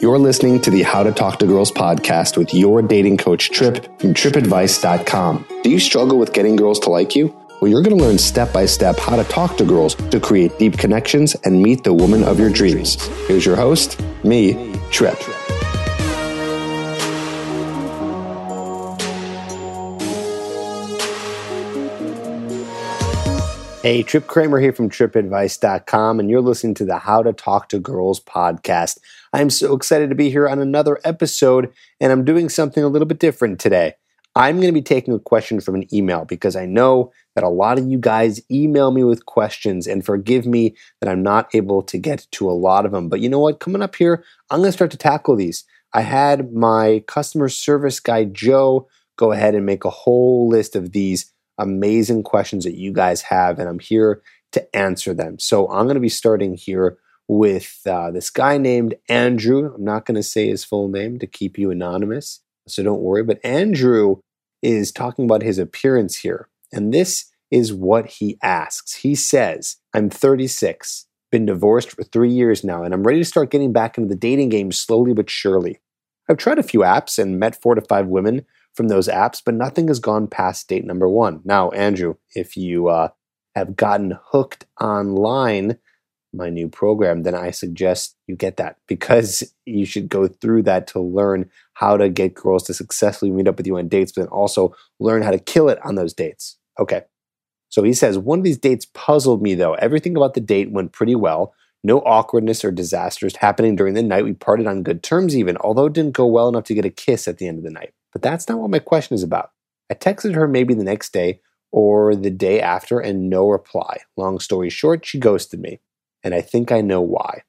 You're listening to the How to Talk to Girls podcast with your dating coach, Tripp from trippadvice.com. Do you struggle with getting girls to like you? Well, you're going to learn step by step how to talk to girls to create deep connections and meet the woman of your dreams. Here's your host, me, Tripp. Hey, Tripp Kramer here from trippadvice.com, and you're listening to the How to Talk to Girls podcast. I'm so excited to be here on another episode, and I'm doing something a little bit different today. I'm going to be taking a question from an email because I know that a lot of you guys email me with questions, and forgive me that I'm not able to get to a lot of them. But you know what? Coming up here, I'm going to start to tackle these. I had my customer service guy, Joe, go ahead and make a whole list of these amazing questions that you guys have, and I'm here to answer them. So I'm going to be starting here with uh, this guy named Andrew. I'm not going to say his full name to keep you anonymous, so don't worry. But Andrew is talking about his appearance here, and this is what he asks. He says, I'm 36, been divorced for three years now, and I'm ready to start getting back into the dating game slowly but surely. I've tried a few apps and met four to five women from those apps, but nothing has gone past date number one. Now, Andrew, if you uh, have gotten hooked online, my new program, then I suggest you get that because you should go through that to learn how to get girls to successfully meet up with you on dates, but then also learn how to kill it on those dates. Okay. So he says, one of these dates puzzled me though. Everything about the date went pretty well. No awkwardness or disasters happening during the night. We parted on good terms, even, although it didn't go well enough to get a kiss at the end of the night. But that's not what my question is about. I texted her maybe the next day or the day after and no reply. Long story short, she ghosted me. And I think I know why.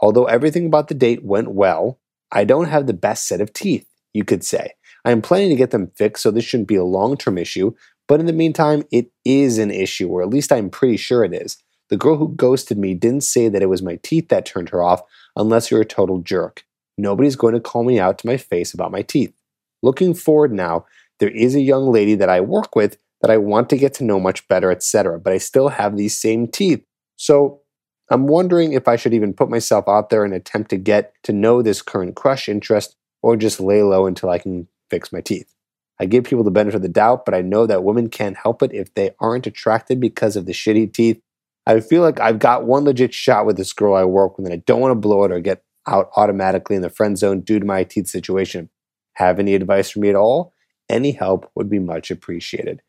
Although everything about the date went well, I don't have the best set of teeth, you could say. I am planning to get them fixed, so this shouldn't be a long term issue. But in the meantime, it is an issue, or at least I'm pretty sure it is. The girl who ghosted me didn't say that it was my teeth that turned her off unless you're a total jerk. Nobody's going to call me out to my face about my teeth. Looking forward now, there is a young lady that I work with that I want to get to know much better, etc. But I still have these same teeth. So I'm wondering if I should even put myself out there and attempt to get to know this current crush interest or just lay low until I can fix my teeth. I give people the benefit of the doubt, but I know that women can't help it if they aren't attracted because of the shitty teeth. I feel like I've got one legit shot with this girl I work with, and I don't want to blow it or get out automatically in the friend zone due to my teeth situation. Have any advice for me at all? Any help would be much appreciated.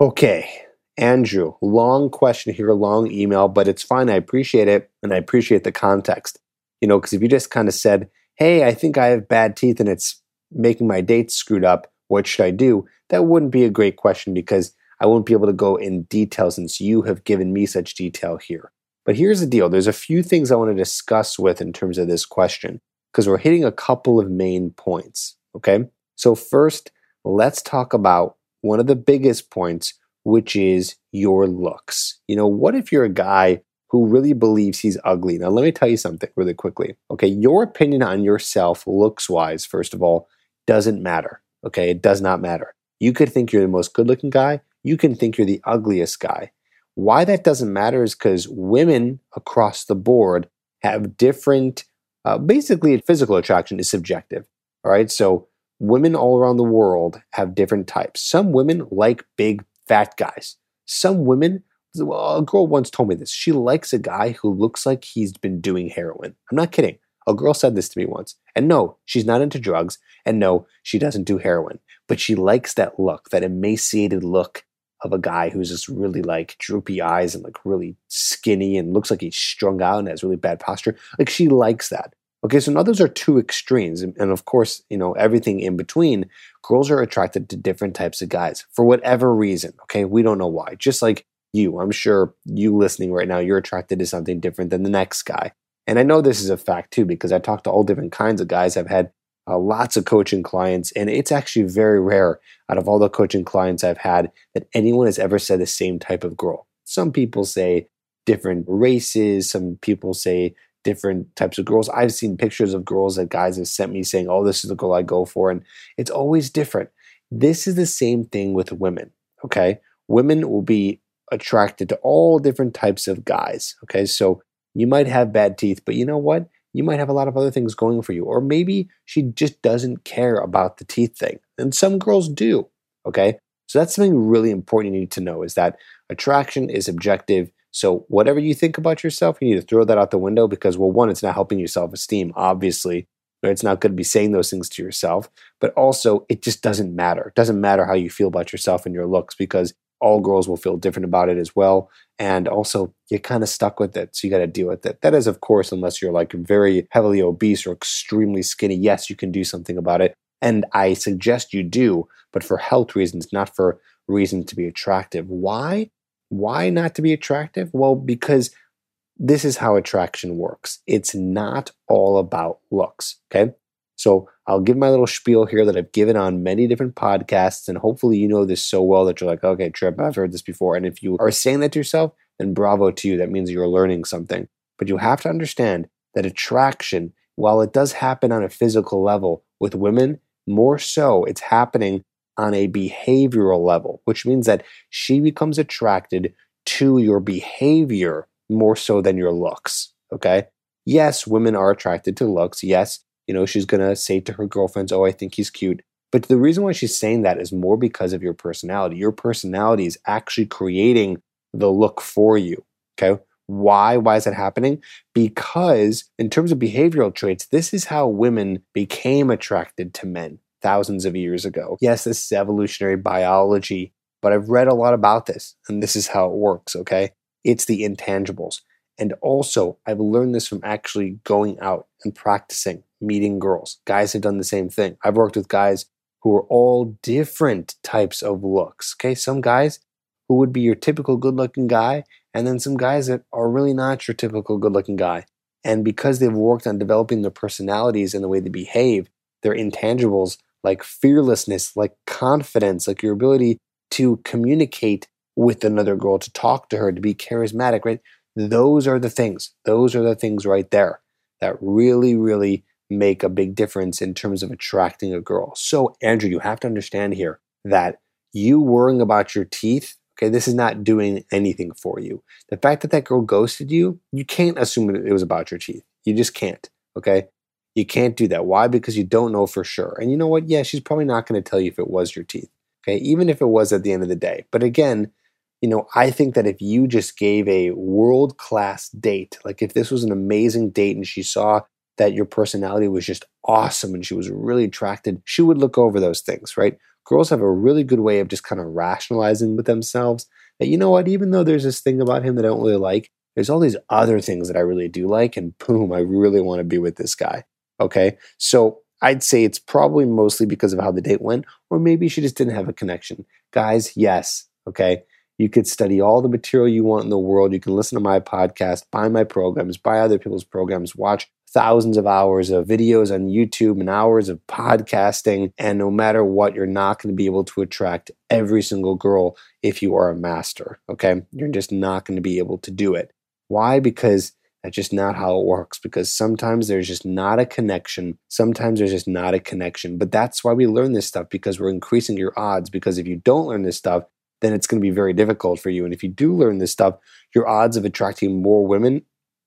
Okay, Andrew, long question here, long email, but it's fine. I appreciate it and I appreciate the context. You know, because if you just kind of said, hey, I think I have bad teeth and it's making my dates screwed up, what should I do? That wouldn't be a great question because I won't be able to go in detail since you have given me such detail here. But here's the deal there's a few things I want to discuss with in terms of this question because we're hitting a couple of main points. Okay. So, first, let's talk about one of the biggest points, which is your looks. You know, what if you're a guy who really believes he's ugly? Now, let me tell you something really quickly. Okay. Your opinion on yourself, looks wise, first of all, doesn't matter. Okay. It does not matter. You could think you're the most good looking guy, you can think you're the ugliest guy. Why that doesn't matter is because women across the board have different, uh, basically, physical attraction is subjective. All right. So women all around the world have different types. Some women like big, fat guys. Some women, well, a girl once told me this. She likes a guy who looks like he's been doing heroin. I'm not kidding. A girl said this to me once. And no, she's not into drugs. And no, she doesn't do heroin. But she likes that look, that emaciated look of a guy who's just really like droopy eyes and like really skinny and looks like he's strung out and has really bad posture. Like she likes that. Okay, so now those are two extremes. And, of course, you know, everything in between, girls are attracted to different types of guys for whatever reason. Okay, we don't know why. Just like you, I'm sure you listening right now, you're attracted to something different than the next guy. And I know this is a fact too, because I talk to all different kinds of guys. I've had uh, lots of coaching clients, and it's actually very rare out of all the coaching clients I've had that anyone has ever said the same type of girl. Some people say different races, some people say different types of girls. I've seen pictures of girls that guys have sent me saying, oh, this is the girl I go for. And it's always different. This is the same thing with women. Okay. Women will be attracted to all different types of guys. Okay. So you might have bad teeth, but you know what? you might have a lot of other things going for you. Or maybe she just doesn't care about the teeth thing. And some girls do. Okay. So that's something really important you need to know is that attraction is objective. So whatever you think about yourself, you need to throw that out the window because, well, one, it's not helping your self esteem, obviously. It's not good to be saying those things to yourself, but also it just doesn't matter. It doesn't matter how you feel about yourself and your looks because all girls will feel different about it as well. And also, you're kind of stuck with it. So you got to deal with it. That is, of course, unless you're like very heavily obese or extremely skinny. Yes, you can do something about it. And I suggest you do, but for health reasons, not for reasons to be attractive. Why? Why not to be attractive? Well, because this is how attraction works. It's not all about looks. Okay. So I'll give my little spiel here that I've given on many different podcasts, and hopefully you know this so well that you're like, okay, Tripp, I've heard this before. And if you are saying that to yourself, then bravo to you. That means you're learning something. But you have to understand that attraction, while it does happen on a physical level with women, more so it's happening on a behavioral level, which means that she becomes attracted to your behavior more so than your looks. Okay. Yes, women are attracted to looks. Yes, you know, she's going to say to her girlfriends, Oh, I think he's cute. But the reason why she's saying that is more because of your personality. Your personality is actually creating the look for you. Okay. Why? Why is that happening? Because in terms of behavioral traits, this is how women became attracted to men thousands of years ago. Yes, this is evolutionary biology, but I've read a lot about this and this is how it works. Okay. It's the intangibles. And also, I've learned this from actually going out and practicing, meeting girls. Guys have done the same thing. I've worked with guys who are all different types of looks. Okay, some guys who would be your typical good looking guy, and then some guys that are really not your typical good looking guy. And because they've worked on developing their personalities and the way they behave, their intangibles like fearlessness, like confidence, like your ability to communicate with another girl, to talk to her, to be charismatic, right? Those are the things. Those are the things right there that really, really make a big difference in terms of attracting a girl. So, Andrew, you have to understand here that you worrying about your teeth, okay, this is not doing anything for you. The fact that that girl ghosted you, you can't assume it was about your teeth. You just can't, okay? You can't do that. Why? Because you don't know for sure. And you know what? Yeah, she's probably not going to tell you if it was your teeth, okay? Even if it was at the end of the day. But again, you know, I think that if you just gave a world class date, like if this was an amazing date and she saw that your personality was just awesome and she was really attracted, she would look over those things, right? Girls have a really good way of just kind of rationalizing with themselves that, you know what, even though there's this thing about him that I don't really like, there's all these other things that I really do like, and boom, I really want to be with this guy. Okay. So I'd say it's probably mostly because of how the date went, or maybe she just didn't have a connection. Guys, yes. Okay. You could study all the material you want in the world. You can listen to my podcast, buy my programs, buy other people's programs, watch thousands of hours of videos on YouTube and hours of podcasting. And no matter what, you're not going to be able to attract every single girl if you are a master. Okay. You're just not going to be able to do it. Why? Because that's just not how it works because sometimes there's just not a connection. Sometimes there's just not a connection. But that's why we learn this stuff because we're increasing your odds. Because if you don't learn this stuff, then it's going to be very difficult for you. And if you do learn this stuff, your odds of attracting more women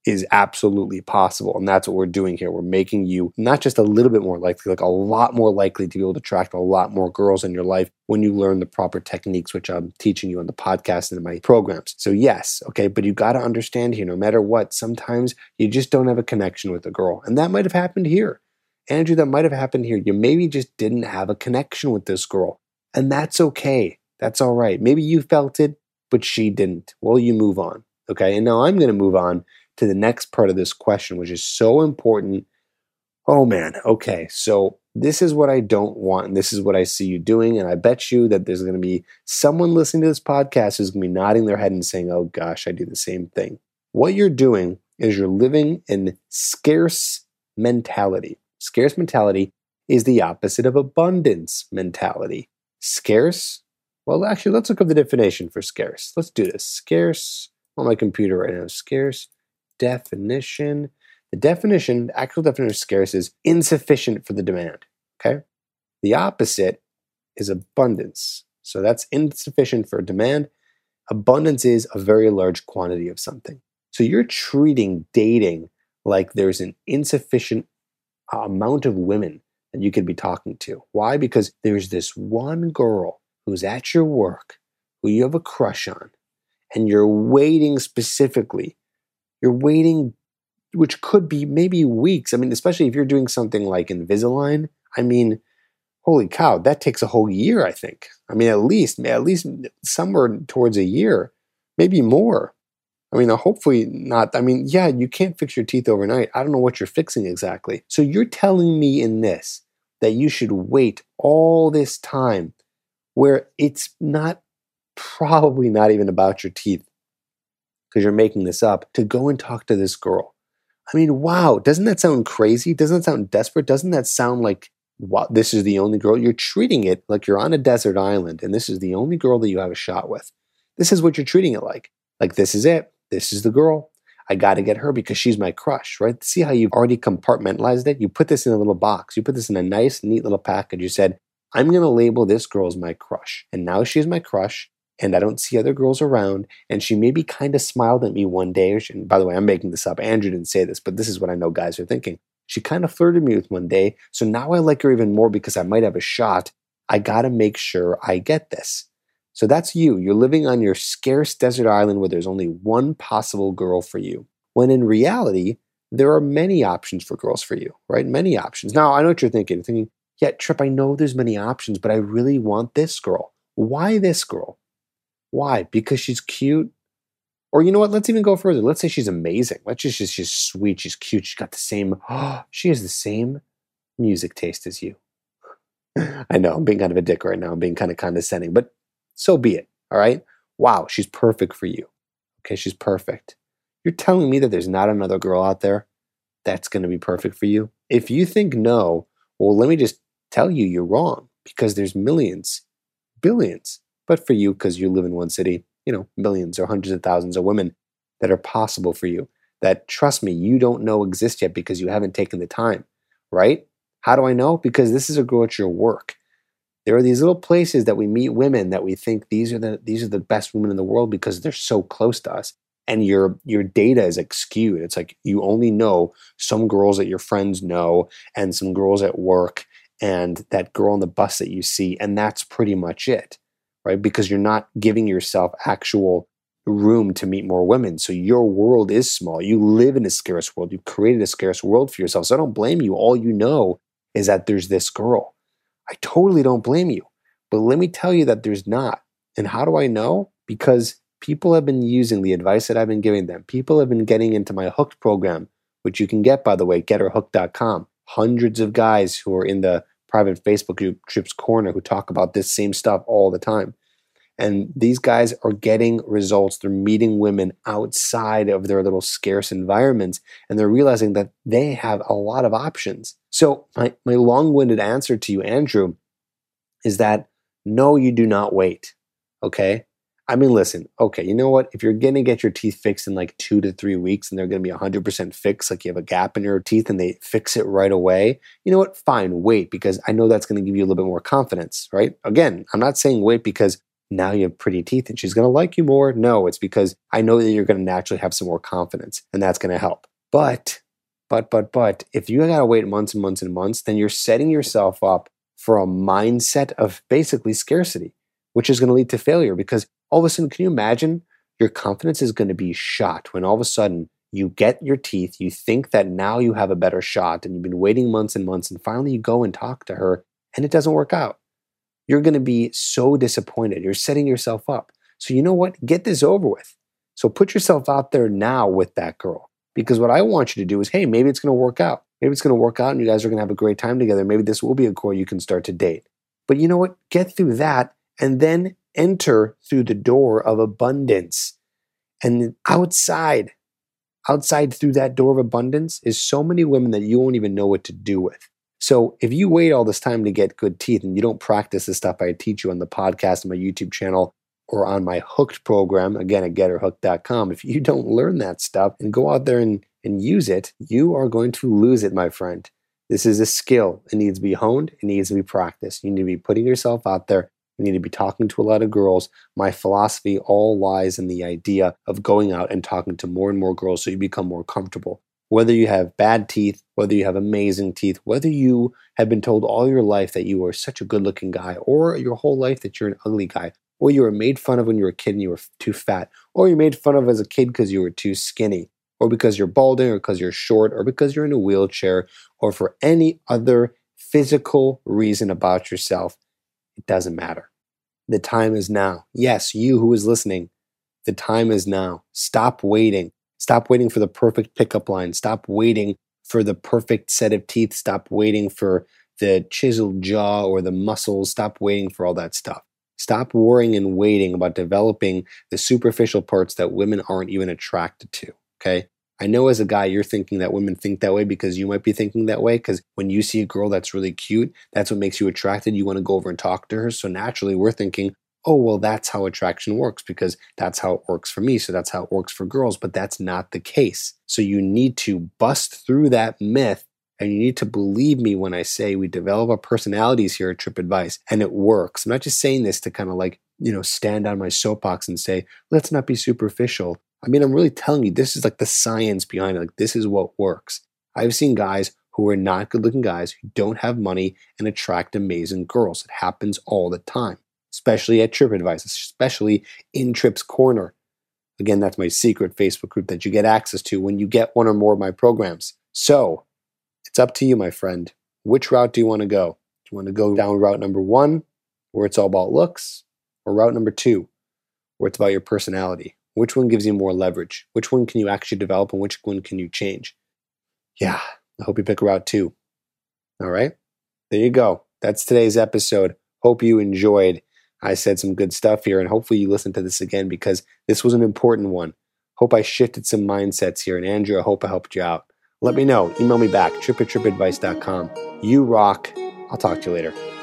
is absolutely possible. And that's what we're doing here. We're making you not just a little bit more likely, like a lot more likely to be able to attract a lot more girls in your life when you learn the proper techniques, which I'm teaching you on the podcast and in my programs. So, yes, okay, but you got to understand here no matter what, sometimes you just don't have a connection with a girl. And that might have happened here. Andrew, that might have happened here. You maybe just didn't have a connection with this girl. And that's okay. That's all right. Maybe you felt it, but she didn't. Well, you move on. Okay. And now I'm going to move on to the next part of this question, which is so important. Oh man. Okay. So this is what I don't want, and this is what I see you doing. And I bet you that there's going to be someone listening to this podcast who's going to be nodding their head and saying, Oh gosh, I do the same thing. What you're doing is you're living in scarce mentality. Scarce mentality is the opposite of abundance mentality. Scarce well, actually, let's look up the definition for scarce. Let's do this. Scarce on my computer right now. Scarce definition. The definition, actual definition of scarce is insufficient for the demand. Okay. The opposite is abundance. So that's insufficient for demand. Abundance is a very large quantity of something. So you're treating dating like there's an insufficient amount of women that you could be talking to. Why? Because there's this one girl who's at your work who you have a crush on, and you're waiting specifically. You're waiting, which could be maybe weeks. I mean, especially if you're doing something like Invisalign. I mean, holy cow, that takes a whole year, I think. I mean, at least, at least somewhere towards a year, maybe more. I mean, hopefully not. I mean, yeah, you can't fix your teeth overnight. I don't know what you're fixing exactly. So you're telling me in this that you should wait all this time where it's not probably not even about your teeth because you're making this up to go and talk to this girl. I mean, wow, doesn't that sound crazy? Doesn't that sound desperate? Doesn't that sound like wow, this is the only girl? You're treating it like you're on a desert island and this is the only girl that you have a shot with. This is what you're treating it like. Like, this is it. This is the girl. I got to get her because she's my crush, right? See how you've already compartmentalized it? You put this in a little box. You put this in a nice, neat little package. You said, I'm going to label this girl as my crush. And now she's my crush, and I don't see other girls around. And she maybe kind of smiled at me one day. And by the way, I'm making this up. Andrew didn't say this, but this is what I know guys are thinking. She kind of flirted me with one day. So now I like her even more because I might have a shot. I got to make sure I get this. So that's you. You're living on your scarce desert island where there's only one possible girl for you. When in reality, there are many options for girls for you, right? Many options. Now, I know what you're thinking. You're thinking, yeah, Tripp, I know there's many options, but I really want this girl. Why this girl? Why? Because she's cute? Or you know what? Let's even go further. Let's say she's amazing. Let's just, just she's sweet. She's cute. She's got the same, oh, she has the same music taste as you. I know I'm being kind of a dick right now. I'm being kind of condescending, but so be it. All right. Wow, she's perfect for you. Okay, she's perfect. You're telling me that there's not another girl out there that's going to be perfect for you? If you think no, well, let me just tell you you're wrong because there's millions, billions, but for you, because you live in one city, you know, millions or hundreds of thousands of women that are possible for you that, trust me, you don't know exist yet because you haven't taken the time, right? How do I know? Because this is a girl at your work. There are these little places that we meet women that we think these are the these are the best women in the world because they're so close to us. And your your data is like skewed. It's like you only know some girls that your friends know and some girls at work and that girl on the bus that you see, and that's pretty much it. Right? Because you're not giving yourself actual room to meet more women. So your world is small. You live in a scarce world. You've created a scarce world for yourself. So I don't blame you. All you know is that there's this girl I totally don't blame you. But let me tell you that there's not. And how do I know? Because people have been using the advice that I've been giving them. People have been getting into my Hooked program, which you can get, by the way, getherhooked.com. Hundreds of guys who are in the private Facebook group, Tripps Corner, who talk about this same stuff all the time. And these guys are getting results. They're meeting women outside of their little scarce environments, and they're realizing that they have a lot of options. So, my, my long winded answer to you, Andrew, is that no, you do not wait. Okay? I mean, listen, okay, you know what? If you're going to get your teeth fixed in like two to three weeks and they're going to be 100% fixed, like you have a gap in your teeth and they fix it right away, you know what? Fine, wait, because I know that's going to give you a little bit more confidence, right? Again, I'm not saying wait because now you have pretty teeth and she's going to like you more. No, it's because I know that you're going to naturally have some more confidence and that's going to help. But, but, but, but, if you got to wait months and months and months, then you're setting yourself up for a mindset of basically scarcity, which is going to lead to failure because all of a sudden, can you imagine your confidence is going to be shot when all of a sudden you get your teeth, you think that now you have a better shot and you've been waiting months and months, and finally you go and talk to her and it doesn't work out you're going to be so disappointed. You're setting yourself up. So, you know what? Get this over with. So, put yourself out there now with that girl. Because what I want you to do is, hey, maybe it's going to work out. Maybe it's going to work out and you guys are going to have a great time together. Maybe this will be a girl you can start to date. But you know what? Get through that and then enter through the door of abundance. And outside, outside through that door of abundance is so many women that you won't even know what to do with. So if you wait all this time to get good teeth and you don't practice the stuff I teach you on the podcast, on my YouTube channel, or on my Hooked program, again at getherhooked.com, if you don't learn that stuff and go out there and, and use it, you are going to lose it, my friend. This is a skill. It needs to be honed, it needs to be practiced. You need to be putting yourself out there. You need to be talking to a lot of girls. My philosophy all lies in the idea of going out and talking to more and more girls so you become more comfortable. Whether you have bad teeth, whether you have amazing teeth, whether you have been told all your life that you are such a good looking guy, or your whole life that you're an ugly guy, or you were made fun of when you were a kid and you were too fat, or you made fun of as a kid because you were too skinny, or because you're balding, or because you're short, or because you're in a wheelchair, or for any other physical reason about yourself, it doesn't matter. The time is now. Yes, you who is listening, the time is now. Stop waiting. Stop waiting for the perfect pickup line. Stop waiting for the perfect set of teeth. Stop waiting for the chiseled jaw or the muscles. Stop waiting for all that stuff. Stop worrying and waiting about developing the superficial parts that women aren't even attracted to. Okay. I know as a guy, you're thinking that women think that way because you might be thinking that way. Because when you see a girl that's really cute, that's what makes you attracted. You want to go over and talk to her. So naturally, we're thinking, oh, well, that's how attraction works because that's how it works for me. So that's how it works for girls. But that's not the case. So you need to bust through that myth and you need to believe me when I say we develop our personalities here at Tripp Advice and it works. I'm not just saying this to kind of like, you know, stand on my soapbox and say, let's not be superficial. I mean, I'm really telling you, this is like the science behind it. Like, this is what works. I've seen guys who are not good looking guys who don't have money and attract amazing girls. It happens all the time, especially at TripAdvisor, especially in Tripp's Corner. Again, that's my secret Facebook group that you get access to when you get one or more of my programs. So it's up to you, my friend. Which route do you want to go? Do you want to go down route number one, where it's all about looks, or route number two, where it's about your personality? Which one gives you more leverage? Which one can you actually develop and which one can you change? Yeah, I hope you pick a route two. All right, there you go. That's today's episode. Hope you enjoyed. I said some good stuff here, and hopefully you listen to this again because this was an important one. Hope I shifted some mindsets here. And Andrew, I hope I helped you out. Let me know. Email me back, tripp at trippadvice.com. You rock. I'll talk to you later.